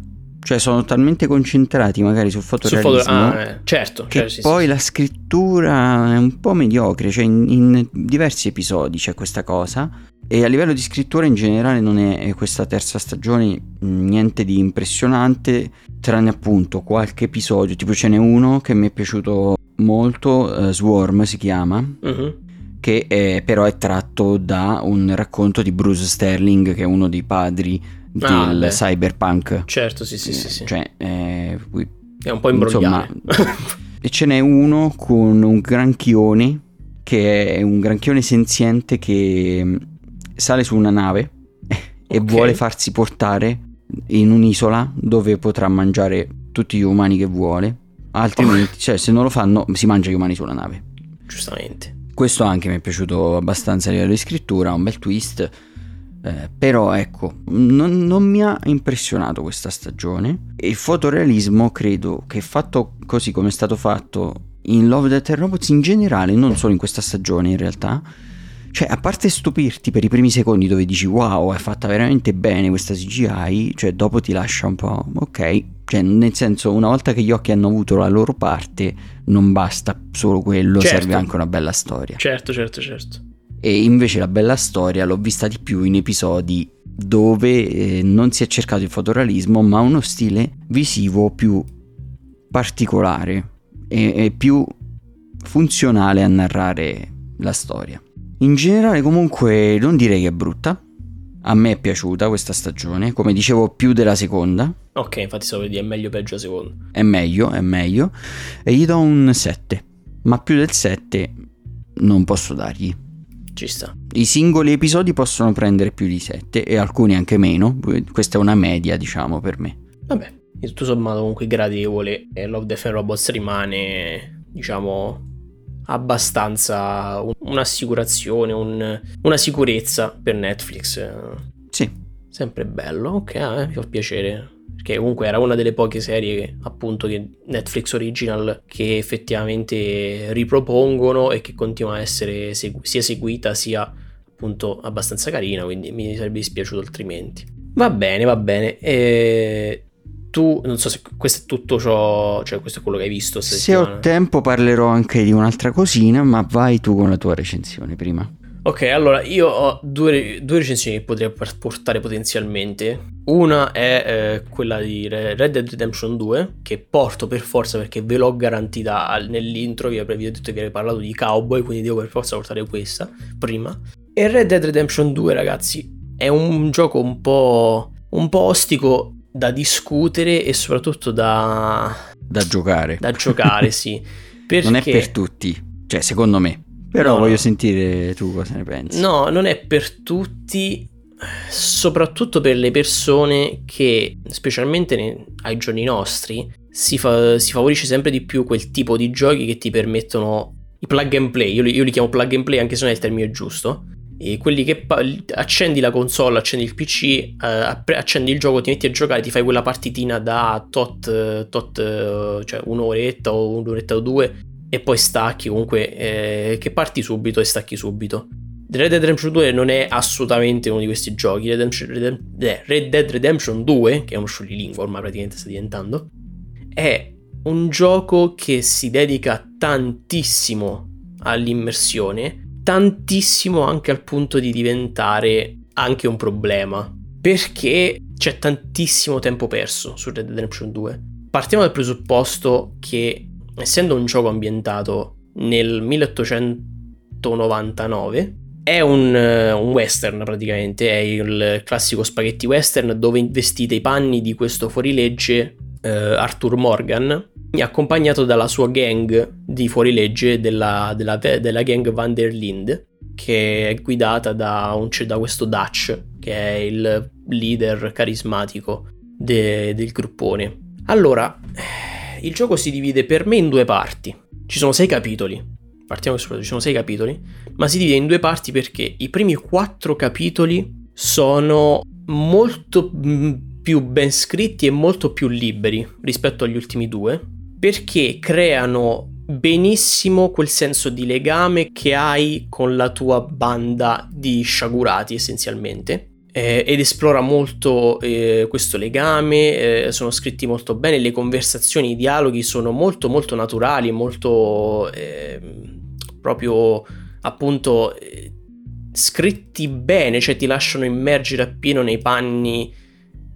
Cioè sono talmente concentrati magari sul fotorealismo foto ah, eh, certo, che certo, sì, poi sì, la scrittura è un po' mediocre, cioè in, in diversi episodi c'è questa cosa. E a livello di scrittura in generale non è, questa terza stagione mh, niente di impressionante, tranne appunto qualche episodio, tipo ce n'è uno che mi è piaciuto molto, eh, Swarm si chiama. Mhm. che è- però è tratto da un racconto di Bruce Sterling che è uno dei padri Ah, del beh. cyberpunk. certo sì sì sì, sì. Cioè, eh, qui- è un po' imbrogliare [LAUGHS] e ce n'è uno con un granchione che è un granchione senziente che mm, sale su una nave [LAUGHS] e Ok. vuole farsi portare in un'isola dove potrà mangiare tutti gli umani che vuole. Altrimenti, cioè, se non lo fanno, si mangia gli umani sulla nave. giustamente Questo anche mi è piaciuto abbastanza a livello di scrittura, un bel twist. Eh, però ecco, non, non mi ha impressionato questa stagione. E il fotorealismo credo che fatto così come è stato fatto in Love, Death and Robots in generale, non solo in questa stagione in realtà, cioè a parte stupirti per i primi secondi dove dici wow è fatta veramente bene questa CGI, cioè dopo ti lascia un po' ok, cioè nel senso una volta che gli occhi hanno avuto la loro parte non basta solo quello, Certo. serve anche una bella storia. certo certo certo E invece la bella storia l'ho vista di più in episodi dove eh, non si è cercato il fotorealismo, ma uno stile visivo più particolare e, e più funzionale a narrare la storia. In generale, comunque, non direi che è brutta. A me è piaciuta questa stagione, come dicevo, più della seconda. ok infatti per dire è meglio o peggio a secondo È meglio, è meglio. E gli do un 7. Ma più del 7 non posso dargli. ci sta I singoli episodi possono prendere più di 7 e alcuni anche meno. Questa è una media, diciamo, per me. vabbè tutto sommato comunque gradevole e Love, Death and Robots rimane diciamo abbastanza un- un'assicurazione un- una sicurezza per Netflix eh, Sì, Sempre bello, ok, eh, mi fa piacere. Perché comunque era una delle poche serie che, appunto che Netflix Original che effettivamente ripropongono e che continua a essere segu- sia seguita sia appunto abbastanza carina, quindi mi sarebbe dispiaciuto altrimenti. Va bene, va bene. E tu, non so se questo è tutto ciò, cioè questo è quello che hai visto. se ho settimana. tempo parlerò anche di un'altra cosina, ma vai tu con la tua recensione prima. Ok, allora io ho due, due recensioni che potrei portare potenzialmente. Una è eh, quella di Re- Red Dead Redemption 2, che porto per forza perché ve l'ho garantita al- nell'intro. Vi avrei detto che vi avrei parlato di cowboy, quindi devo per forza portare questa prima. E Red Dead Redemption 2, ragazzi, è un gioco un po', un po' ostico da discutere e soprattutto da... Da giocare. Da giocare, sì. Perché... [LAUGHS] Non è per tutti, cioè secondo me. Però no, voglio no. sentire tu cosa ne pensi. No, non è per tutti, soprattutto per le persone che, specialmente nei, ai giorni nostri, si, fa, si, favorisce sempre di più quel tipo di giochi che ti permettono i plug and play. Io li, io li chiamo plug and play anche se non è il termine giusto. E quelli che pa- accendi la console, accendi il PC, eh, accendi il gioco, ti metti a giocare, ti fai quella partitina da tot, tot cioè un'oretta o un'oretta o due e poi stacchi comunque, eh, che parti subito e stacchi subito. Red Dead Redemption 2 non è assolutamente uno di questi giochi. Red, Redemption, eh, Red Dead Redemption 2, che è uno scioglilingua ormai praticamente sta diventando, è un gioco che si dedica tantissimo all'immersione, tantissimo anche al punto di diventare anche un problema, perché c'è tantissimo tempo perso su Red Dead Redemption 2. Partiamo dal presupposto che essendo un gioco ambientato nel 1899, è un, un, western praticamente, è il classico spaghetti western dove investite i panni di questo fuorilegge eh, Arthur Morgan, accompagnato dalla sua gang di fuorilegge della, della, della gang Van der Linde, che è guidata da, un, da questo Dutch, che è il leader carismatico de, del gruppone. Allora, il gioco si divide per me in due parti. Ci sono sei capitoli. Partiamo subito, ci sono sei capitoli, ma si divide in due parti perché i primi quattro capitoli sono molto mm, più ben scritti e molto più liberi rispetto agli ultimi due, perché creano benissimo quel senso di legame che hai con la tua banda di sciagurati essenzialmente. Eh, ed esplora molto eh, questo legame, eh, sono scritti molto bene, le conversazioni, i dialoghi sono molto molto naturali, molto ehm, proprio appunto eh, scritti bene, cioè ti lasciano immergere appieno nei panni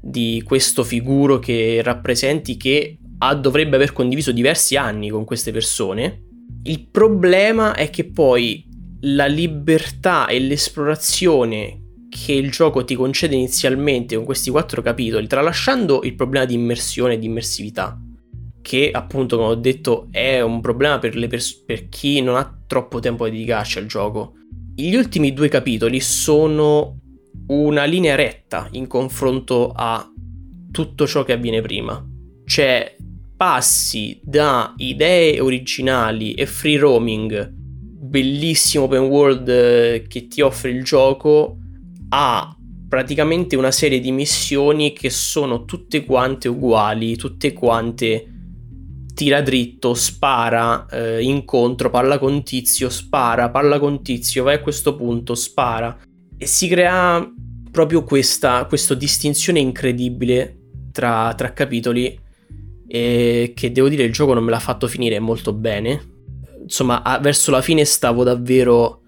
di questo figuro che rappresenti che ha, dovrebbe aver condiviso diversi anni con queste persone. Il problema è che poi la libertà e l'esplorazione che il gioco ti concede inizialmente con questi quattro capitoli, tralasciando il problema di immersione e di immersività, che appunto, come ho detto, è un problema per, pers- per chi non ha troppo tempo da dedicarci al gioco. Gli ultimi due capitoli sono una linea retta in confronto a tutto ciò che avviene prima. Cioè, passi da idee originali e free roaming, bellissimo open world eh, che ti offre il gioco, ha praticamente una serie di missioni che sono tutte quante uguali, tutte quante tira dritto, spara, eh, incontro, parla con tizio, spara, parla con tizio, vai a questo punto, spara. E si crea proprio questa, questa distinzione incredibile tra, tra capitoli e che devo dire il gioco non me l'ha fatto finire molto bene. Insomma, a, verso la fine stavo davvero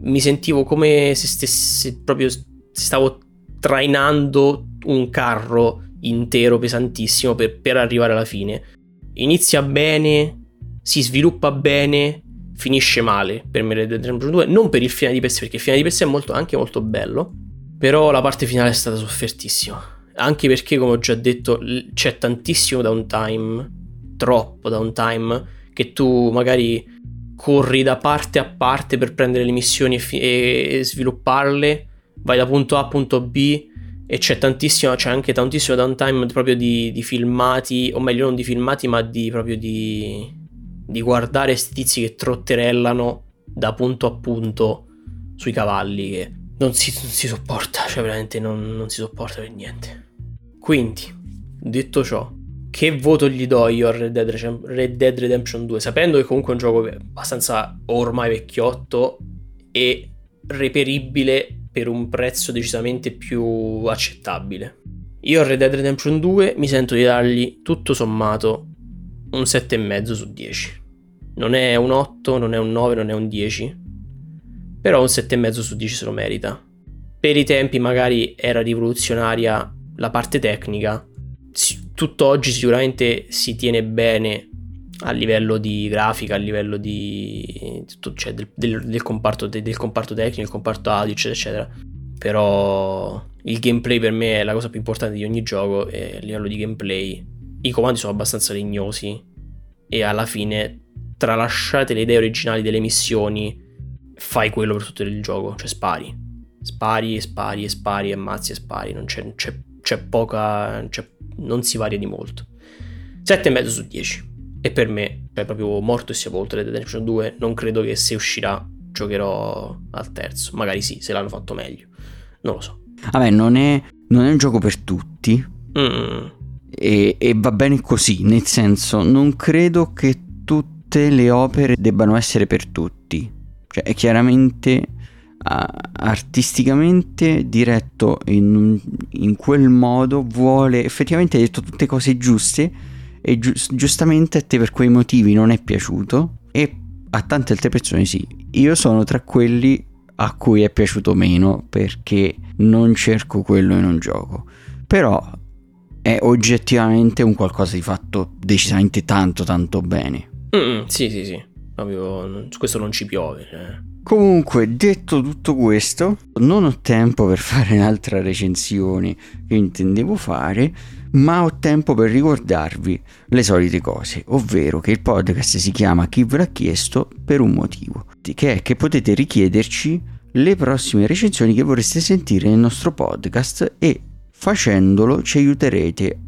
mi sentivo come se stessi proprio stavo trainando un carro intero pesantissimo per, per arrivare alla fine. Inizia bene, si sviluppa bene, finisce male per me Red Dead Redemption 2, non per il finale di per sé, perché il finale di per sé è molto, anche molto bello, però la parte finale è stata soffertissima. Anche perché, come ho già detto, c'è tantissimo downtime, troppo downtime, che tu magari corri da parte a parte per prendere le missioni e, fi- e svilupparle, vai da punto A a punto B e c'è tantissimo, c'è anche tantissimo downtime proprio di, di filmati, o meglio non di filmati, ma di proprio di, di guardare questi tizi che trotterellano da punto a punto sui cavalli che non si, non si sopporta, cioè veramente non, non si sopporta per niente. Quindi, detto ciò, che voto gli do io a Red Dead, Red Dead, Redemption 2, sapendo che comunque è un gioco abbastanza ormai vecchiotto e reperibile per un prezzo decisamente più accettabile. Io a Red Dead Redemption 2 mi sento di dargli tutto sommato un 7,5 su 10. Non è un 8, non è un 9, non è un 10, però un 7,5 su 10 se lo merita. Per i tempi magari era rivoluzionaria la parte tecnica, tutt'oggi sicuramente si tiene bene a livello di grafica, a livello di, cioè del, del, del, comparto, del, comparto, tecnico, il comparto audio, eccetera, eccetera. però il gameplay per me è la cosa più importante di ogni gioco e a livello di gameplay i comandi sono abbastanza legnosi e alla fine tralasciate le idee originali delle missioni fai quello per tutto il gioco, cioè spari. Spari e spari e spari e ammazzi e spari, non c'è, c'è, c'è poca... C'è, non si varia di molto. 7,5 su 10. E per me è proprio morto e sepolto Red Dead Redemption 2. Non credo che se uscirà giocherò al terzo. Magari sì, se l'hanno fatto meglio. Non lo so. Vabbè, non è, non è un gioco per tutti. Mm. E, e va bene così, nel senso, non credo che tutte le opere debbano essere per tutti. Cioè, è chiaramente artisticamente diretto in, in, quel modo vuole effettivamente hai detto tutte cose giuste e gi- giustamente a te per quei motivi non è piaciuto e a tante altre persone sì. Io sono tra quelli a cui è piaciuto meno perché non cerco quello in un gioco. Però è oggettivamente un qualcosa di fatto decisamente tanto tanto bene. Mm, sì sì sì proprio questo non ci piove cioè. Comunque, detto tutto questo, non ho tempo per [LAUGHS] fare un'altra recensione che intendevo fare, ma ho tempo per ricordarvi le solite cose, ovvero che il podcast si chiama Chi ve l'ha chiesto per un motivo, che è che potete richiederci le prossime recensioni che vorreste sentire nel nostro podcast e facendolo ci aiuterete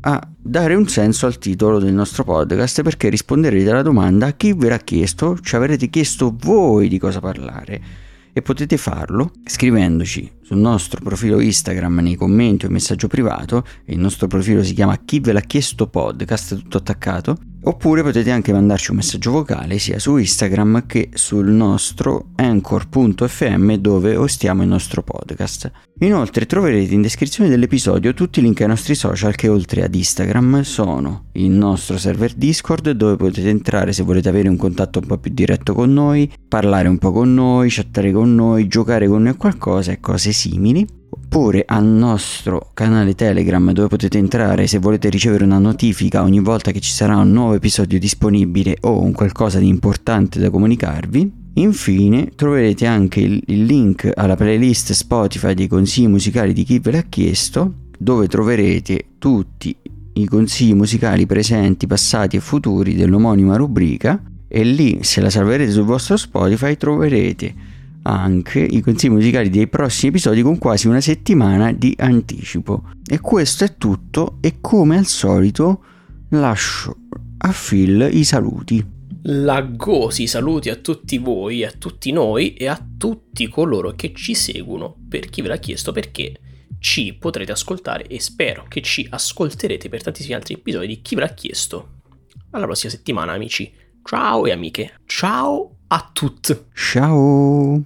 a dare un senso al titolo del nostro podcast perché risponderete alla domanda chi ve l'ha chiesto, ci avrete chiesto voi di cosa parlare. E potete farlo scrivendoci sul nostro profilo Instagram nei commenti o messaggio privato, il nostro profilo si chiama chi ve l'ha chiesto podcast tutto attaccato Oppure potete anche mandarci un messaggio vocale sia su Instagram che sul nostro anchor.fm dove ostiamo il nostro podcast. Inoltre troverete in descrizione dell'episodio tutti i link ai nostri social che oltre ad Instagram sono il nostro server Discord dove potete entrare se volete avere un contatto un po' più diretto con noi, parlare un po' con noi, chattare con noi, giocare con noi a qualcosa e cose simili oppure al nostro canale Telegram dove potete entrare se volete ricevere una notifica ogni volta che ci sarà un nuovo episodio disponibile o un qualcosa di importante da comunicarvi. Infine troverete anche il, link alla playlist Spotify dei consigli musicali di chi ve l'ha chiesto, dove troverete tutti i consigli musicali presenti, passati e futuri dell'omonima rubrica e lì se la salverete sul vostro Spotify troverete anche i consigli musicali dei prossimi episodi con quasi una settimana di anticipo. E questo è tutto e come al solito lascio a Phil i saluti. Laggosi saluti a tutti voi, a tutti noi e a tutti coloro che ci seguono, per chi ve l'ha chiesto perché ci potrete ascoltare e spero che ci ascolterete per tantissimi altri episodi di chi ve l'ha chiesto. Alla prossima settimana amici. Ciao e amiche. Ciao a tutti. Ciao!